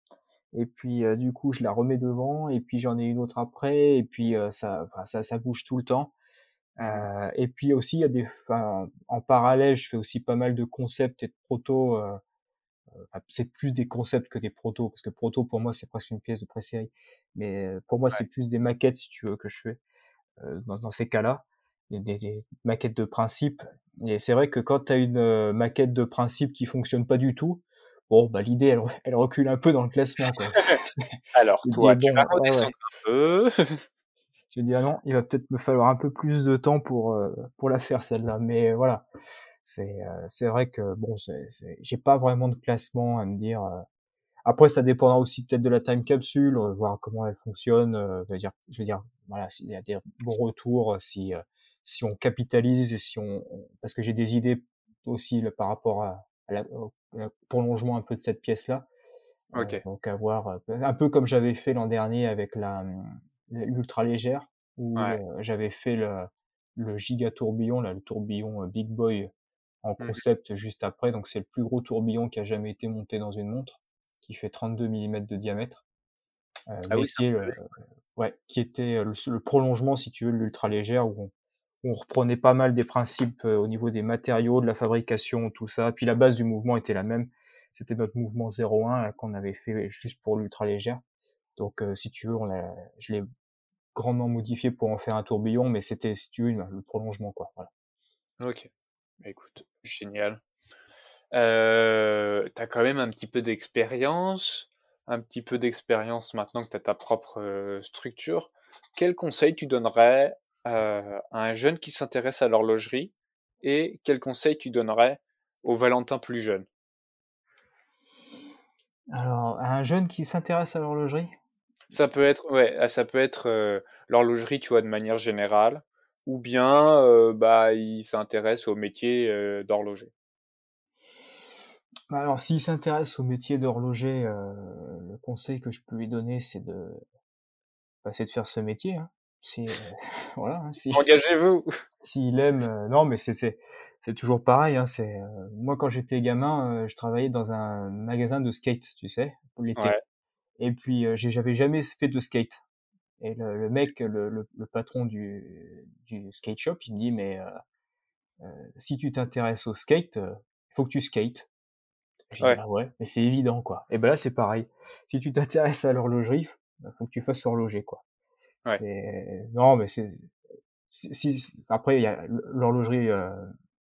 et puis, du coup, je la remets devant et puis j'en ai une autre après et puis, ça ça ça bouge tout le temps. Mmh. Et puis aussi, il y a des en parallèle, je fais aussi pas mal de concepts et de enfin, c'est plus des concepts que des protos parce que proto pour moi, c'est presque une pièce de pré-série. Mais, pour moi, Ouais. c'est plus des maquettes, si tu veux, que je fais, dans ces cas-là. Des des des maquettes de principe et c'est vrai que quand tu as une, heu, maquette de principe qui fonctionne pas du tout, bon, bah, l'idée, elle elle recule un peu dans le classement, quoi. Alors toi, tu vas «Bon, ouais». redescendre un peu. Te dis: «Ah non, il va peut-être me falloir un peu plus de temps pour, heu, pour la faire celle-là». Mais voilà, c'est, heu, c'est vrai que bon, j'ai pas vraiment de classement à me dire, heu après ça dépendra aussi peut-être de la time capsule, voir comment elle fonctionne, je veux dire je veux dire, voilà, s'il y a des bons retours, si, si on capitalise et si on parce que j'ai des idées aussi là par rapport à à la au prolongement un peu de cette pièce-là. Heu, OK. donc à voir, heu, un peu comme j'avais fait l'an dernier avec la, mmh, l'ultra légère où, Ouais. heu, j'avais fait le le giga tourbillon là, le tourbillon, big boy en Mmh mh. concept juste après. Donc c'est le plus gros tourbillon qui a jamais été monté dans une montre, qui fait 32 millimètres de diamètre, heu, Ah oui, qui est, heu ouais, qui était, le le prolongement si tu veux de l'ultra légère où on reprenait pas mal des principes, heu, au niveau des matériaux, de la fabrication, tout ça. Puis la base du mouvement était la même. C'était notre mouvement 01 qu'on avait fait juste pour l'ultra légère. Donc, heu, si tu veux, je l'ai grandement modifié pour en faire un tourbillon, mais c'était, si tu veux, le prolongement, quoi, voilà. OK. Bah, écoute, génial. Heu, tu as quand même un petit peu d'expérience un petit peu d'expérience maintenant que tu as ta propre, structure. Quels conseils tu donnerais, heu, à un jeune qui s'intéresse à l'horlogerie et quels conseils tu donnerais au Valentin plus jeune? Alors, à un jeune qui s'intéresse à l'horlogerie? Ça peut être ouais, ah ça peut être, heu, l'horlogerie, tu vois, de manière générale ou bien, heu, bah, il s'intéresse au métier, d'horloger. Bah, alors s'il s'intéresse au métier d'horloger, le conseil que je peux lui donner, c'est de bah, de faire ce métier, hein. Si, heu, voilà, hein, si Engagez-vous! s'il aime, heu non, mais c'est toujours pareil, hein, c'est, heu moi quand j'étais gamin, je travaillais dans un magasin de skate, tu sais? L'été Ouais. et puis, j'avais jamais fait de skate et le le mec, le le le patron du du skate shop, il me dit: «Mais, si tu t'intéresses au skate, il faut que tu skates». J'ai dit: Ouais. «Ah ouais?» mais c'est évident, quoi et bah, là, c'est pareil. Si tu t'intéresses à l'horlogerie, f bah, faut que tu fasses horloger, quoi. Ouais. Non, mais c'est si après il y a l'h l'horlogerie, heu,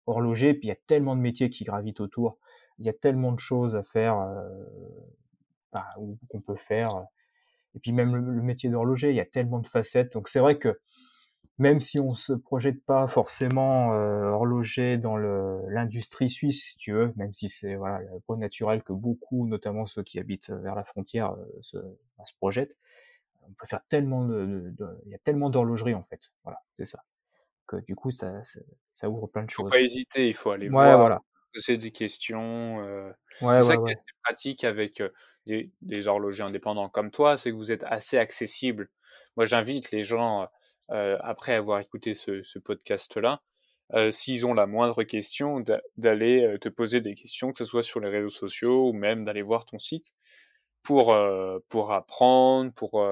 horloger, puis il y a tellement de métiers qui gravitent autour. Il y a tellement de choses à faire, heu, bah, qu'on peut faire, et puis même le le métier d'horloger, il y a tellement de facettes. Donc c'est vrai que même si on se projette pas forcément, heu, horloger dans le l'industrie suisse, si tu veux, même si c'est, voilà, la voie naturelle que beaucoup, notamment ceux qui habitent, heu, vers la frontière, heu, se se projettent. On peut faire tellement de il y a tellement d'horlogeries, en fait. Voilà, c'est ça. Que du coup, ça ça ça ouvre plein de Faut choses. pas hésiter, il faut aller Ouais, voir, voilà. poser des questions, heu, Ouais, c'est ouais, ça qui est assez pratique avec, heu, des des horlogers indépendants comme toi, c'est que vous êtes assez accessible. Moi, j'invite les gens, heu, après avoir écouté ce ce podcast-là, heu, s'ils ont la moindre question, d'a d'aller, te poser des questions, que ce soit sur les réseaux sociaux ou même d'aller voir ton site pour, pour apprendre, pour,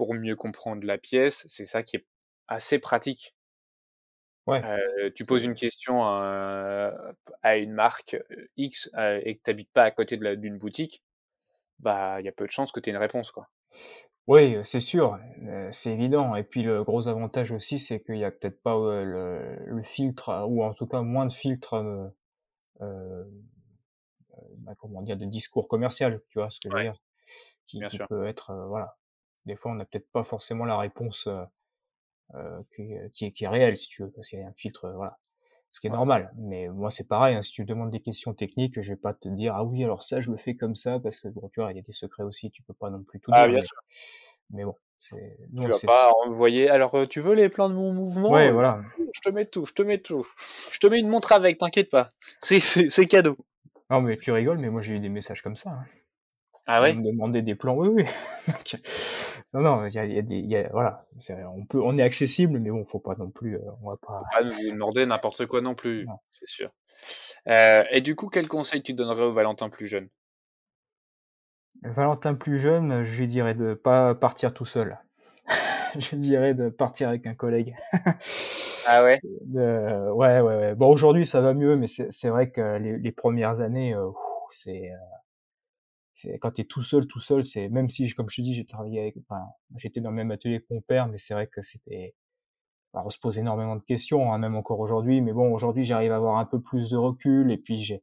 pour mieux comprendre la pièce. C'est ça qui est assez pratique. Ouais, Heu, tu poses une question à à une marque, heu, X, heu et que tu pas à côté d'une boutique, bah, il y a peu de chances que tu aies une réponse, quoi. Oui, c'est sûr, c'est évident et puis le gros avantage aussi, c'est qu'il y a peut-être pas, le le filtre ou en tout cas moins de heu bah, comment dire? De discours commercial, tu vois ce que je veux dire? Qui bien qui sûr. peut être, voilà, des fois on a peut-être pas forcément la réponse, heu, qui est qui est qui est réelle si tu veux, parce qu'il y a un filtre, voilà. Ce qui est Ouais. normal, mais moi c'est pareil, hein, si tu me demandes des questions techniques, je vais pas te dire: «Ah oui alors ça je le fais comme ça» parce que bon, tu vois, il y a des secrets aussi, tu peux pas non plus tout Ah dire, bien mais sûr. mais bon, c'est Tu vas pas envoyer: «Alors, tu veux les plans de mon mouvement?» ouais, heu, voilà. «Je te mets tout, je te mets tout. Je te mets une montre avec, t'inquiète pas. C'est c'est c'est cadeau». Non mais tu rigoles, mais moi j'ai eu des messages comme ça, hein. Ah On ouais? me demandait des plans, oui, oui. Donc, non, non, il y a il y a des y a voilà, on peut on est accessible, mais bon, faut pas non plus, heu, on va pas Faut pas nous demander n'importe quoi non plus, c'est sûr. Heu et du coup, quel conseil tu donnerais au Valentin plus jeune? Valentin plus jeune, je lui dirais de pas partir tout seul. Je dirais de partir avec un collègue. Ah ouais? De ouais, ouais, ouais. Bon aujourd'hui ça va mieux, mais c'est vrai que les les 1 années, c'est quand tu es tout seul, tout seul, c'est même si comme je te dis, j'ai travaillé avec enfin, j'étais dans le même atelier que mon père, mais c'est vrai que c'était bah, on se pose énormément de questions, hein, même encore aujourd'hui, mais bon aujourd'hui j'arrive à avoir un peu plus de recul et puis j'ai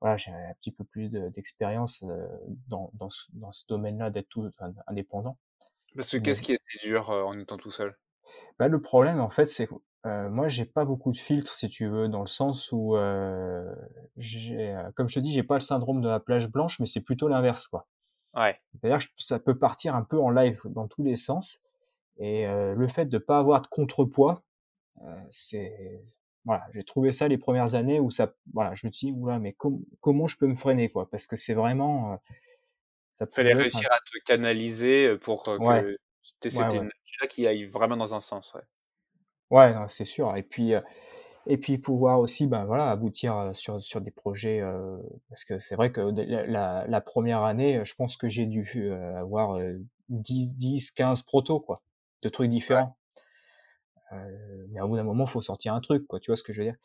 voilà, j'ai un petit peu plus de d'expérience, heu, dans dans ce dans ce domaine-là d'être tout enfin indépendant. Parce que qu'est-ce qui était dur, heu, en étant tout seul? Bah, le problème, en fait, c'est heu, moi, j'ai pas beaucoup de filtres, si tu veux, dans le sens où, j'ai, heu, comme je te dis, j'ai pas le syndrome de la plage blanche, mais c'est plutôt l'inverse, quoi. Ouais, C'est-à-dire que ça peut partir un peu en live dans tous les sens et heu, le fait de pas avoir de contrepoids, c'est voilà, j'ai trouvé ça les premières années où ça voilà, je me suis dit: «Ouh mais com comment je peux me freiner, quoi?» parce que c'est vraiment, ça fallait un réussir à te canaliser, pour, ouais, que ouais, cette ouais. qui aille vraiment dans un sens, ouais. Ouais, non, c'est sûr et puis, heu Et puis pouvoir aussi, ben, voilà, aboutir, heu, sur sur des projets, heu, parce que c'est vrai que la la la 1 année, heu, je pense que j'ai dû, heu, avoir, heu, 10-10-15 protos, quoi, de trucs Ouais, différents. Heu, mais au bout d'un moment, faut sortir un truc, quoi, tu vois ce que je veux dire?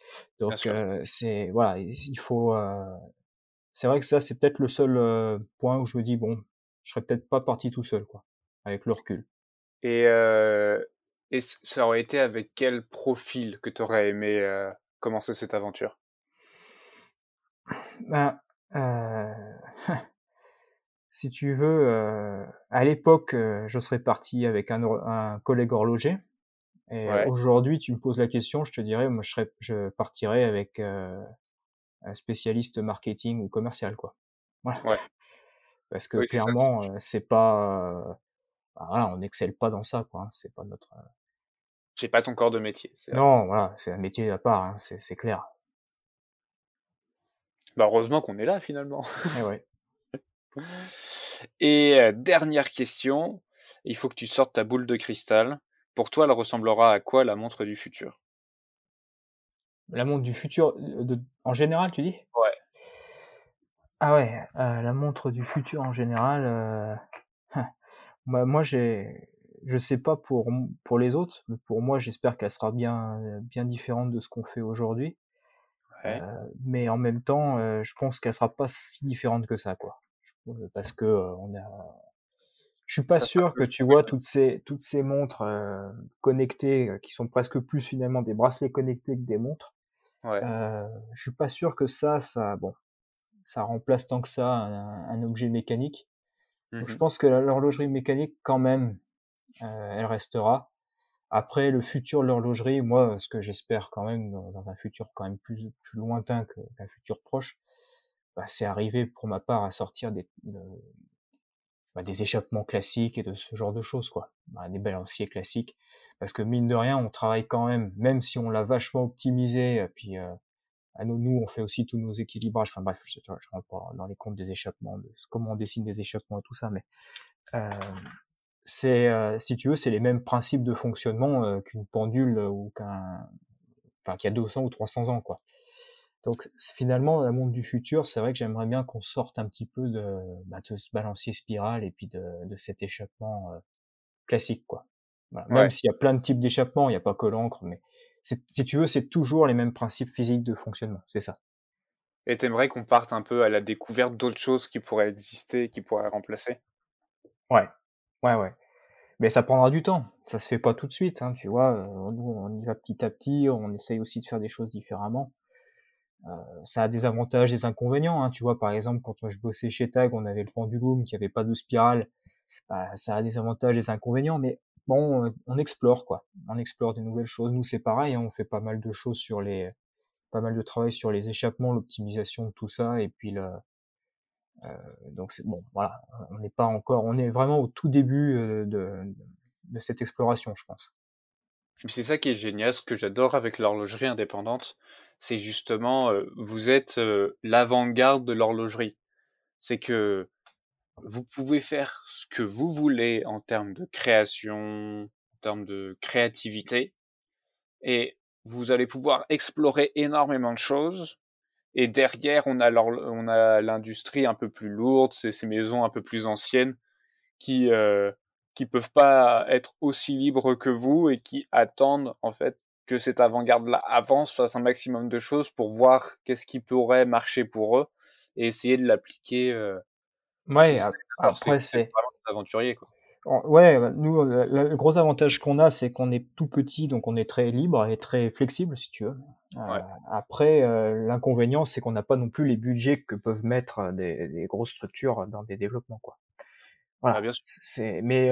bien Donc sûr. heu, c'est voilà, il il faut, heu c'est vrai que ça, c'est peut-être le seul, heu, point où je me dis: «Bon, je serais peut-être pas parti tout seul, quoi», avec le recul. Et heu et ça aurait été avec quel profil que tu aurais aimé, heu, commencer cette aventure? Ben, heu Si tu veux, heu, à l'époque, je serais parti avec un collègue horloger et Ouais, aujourd'hui, tu me poses la question, je te dirais, moi, je serais je partirais avec, un spécialiste marketing ou commercial, quoi. Voilà, ouais. parce que Oui, clairement, c'est pas, bah, voilà, on n'excelle pas dans ça, quoi, hein. C'est pas notre, c'est pas ton corps de métier, non, voilà, c'est un métier à part, hein, c'est clair. Bah, heureusement qu'on est là finalement. Eh ouais. Et heu, dernière question, il faut que tu sortes ta boule de cristal. Pour toi, elle ressemblera à quoi la montre du futur? La montre du futur, de en général, tu dis? Ouais, Ah ouais, la montre du futur en général, moi, j'ai je sais pas pour pour les autres, mais pour moi, j'espère qu'elle sera bien, heu, bien différente de ce qu'on fait aujourd'hui. Ouais, mais en même temps, heu, je pense qu'elle sera pas si différente que ça, quoi. Parce que, heu, on a je suis pas ça sûr que tu vois toutes ces toutes ces montres, connectées, qui sont presque plus finalement des bracelets connectés que des montres. ouais. Je suis pas sûr que ça ça bon, ça remplace tant que ça un un objet mécanique. Donc je Mmh pense que l'horlogerie mécanique quand même, elle restera. Après le futur de l'horlogerie, moi, ce que j'espère quand même dans un futur quand même plus plus lointain qu'un futur proche, bah, c'est arriver pour ma part à sortir bah, des échappements classiques et de ce genre de choses, quoi. Bah, des balanciers classiques. Parce que mine de rien, on travaille quand même, même si on l'a vachement optimisé, et puis, heu, à nous nous, on fait aussi tous nos équilibrages. Enfin bref, je je rentre pas dans les comptes des échappements, de comment on dessine des échappements et tout ça, mais, c'est, heu, si tu veux, c'est les mêmes principes de fonctionnement, heu, qu'une pendule, ou qu'un enfin qu'il y a 200 ou 300 ans, quoi. Donc finalement, la montre du futur, c'est vrai que j'aimerais bien qu'on sorte un petit peu de, bah, de ce balancier spirale et puis de de cet échappement, classique, quoi. Voilà, même Ouais s'il y a plein de types d'échappements, il y a pas que l'encre, mais si tu veux, c'est toujours les mêmes principes physiques de fonctionnement, c'est ça. et tu aimerais qu'on parte un peu à la découverte d'autres choses qui pourraient exister, qui pourraient remplacer? Ouais, ouais, ouais. Mais ça prendra du temps, ça se fait pas tout de suite, hein, tu vois? Heu, nous, on y va petit à petit, on essaye aussi de faire des choses différemment. Heu, ça a des avantages, des inconvénients, hein, tu vois? Par exemple, quand je bossais chez Tag, on avait le pendulum qui avait pas de spirale, bah, ça a des avantages, des inconvénients, mais bon, heu, on explore, quoi. On explore de nouvelles choses. Nous, c'est pareil, hein, on fait pas mal de choses sur les pas mal de travail sur les échappements, l'optimisation de tout ça et puis le euh, donc c'est bon, voilà, on n'est pas encore, on est vraiment au tout début euh, de, de cette exploration, je pense. C'est ça qui est génial, ce que j'adore avec l'horlogerie indépendante, c'est justement, euh, vous êtes l'avant-garde de l'horlogerie. C'est que vous pouvez faire ce que vous voulez en termes de création, en termes de créativité, et vous allez pouvoir explorer énormément de choses et derrière, on a on a l'industrie un peu plus lourde, ces, ces maisons un peu plus anciennes qui euh, qui peuvent pas être aussi libres que vous et qui attendent en fait que cette avant-garde-là avance, fasse un maximum de choses pour voir qu'est-ce qui pourrait marcher pour eux et essayer de l'appliquer. Euh, ouais, après c'est aventurier quoi. Ouais, bah, nous, le gros avantage qu'on a, c'est qu'on est tout petit, donc on est très libre et très flexible, si tu veux. Euh, après, euh, l'inconvénient, c'est qu'on n'a pas non plus les budgets que peuvent mettre euh, des, des grosses structures dans des développements, quoi. Voilà. Ah, bien sûr. C'est, mais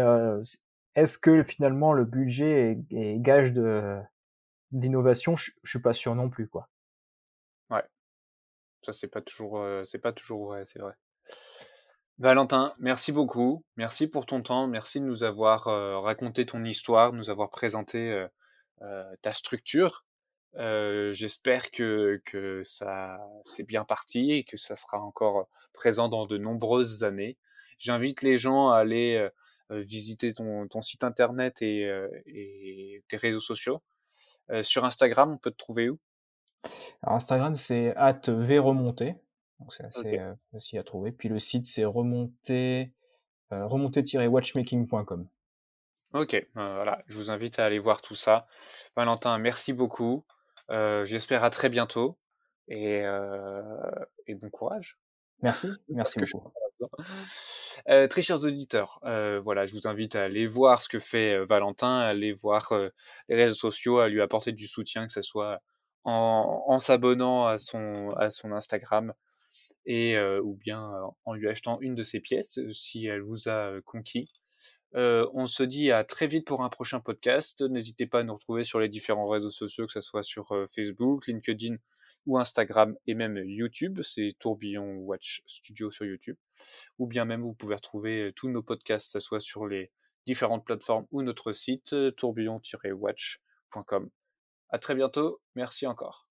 est-ce que finalement le budget est, gage de d'innovation? Je, je suis pas sûr non plus, quoi. Ouais. Ça, c'est pas toujours, c'est pas toujours vrai, c'est vrai. Valentin, merci beaucoup. Merci pour ton temps. Merci de nous avoir euh, raconté ton histoire, de nous avoir présenté euh, euh, ta structure. J'espère que, ça c'est bien parti et que ça sera encore présent dans de nombreuses années. J'invite les gens à aller visiter ton, site internet et, tes réseaux sociaux. sur Instagram, on peut te trouver où? Instagram, c'est at. Donc c'est assez facile à trouver. Puis le site c'est remonter, remonter-watchmaking.com. Ok, voilà, je vous invite à aller voir tout ça. Valentin, merci beaucoup. J'espère à très bientôt et, et bon courage. Merci, merci beaucoup. Euh, très chers auditeurs, euh, voilà, je vous invite à aller voir ce que fait Valentin, à aller voir les réseaux sociaux, à lui apporter du soutien, que ce soit en, en s'abonnant à son, à son Instagram, et euh, ou bien euh, en lui achetant une de ses pièces euh, si elle vous a conquis. on se dit à très vite pour un prochain podcast. N'hésitez pas à nous retrouver sur les différents réseaux sociaux, que ce soit sur Facebook, LinkedIn ou Instagram et même YouTube. C'est Tourbillon Watch Studio sur YouTube. Ou bien même vous pouvez retrouver tous nos podcasts, que ce soit sur les différentes plateformes ou notre site tourbillon-watch.com. À très bientôt. Merci encore.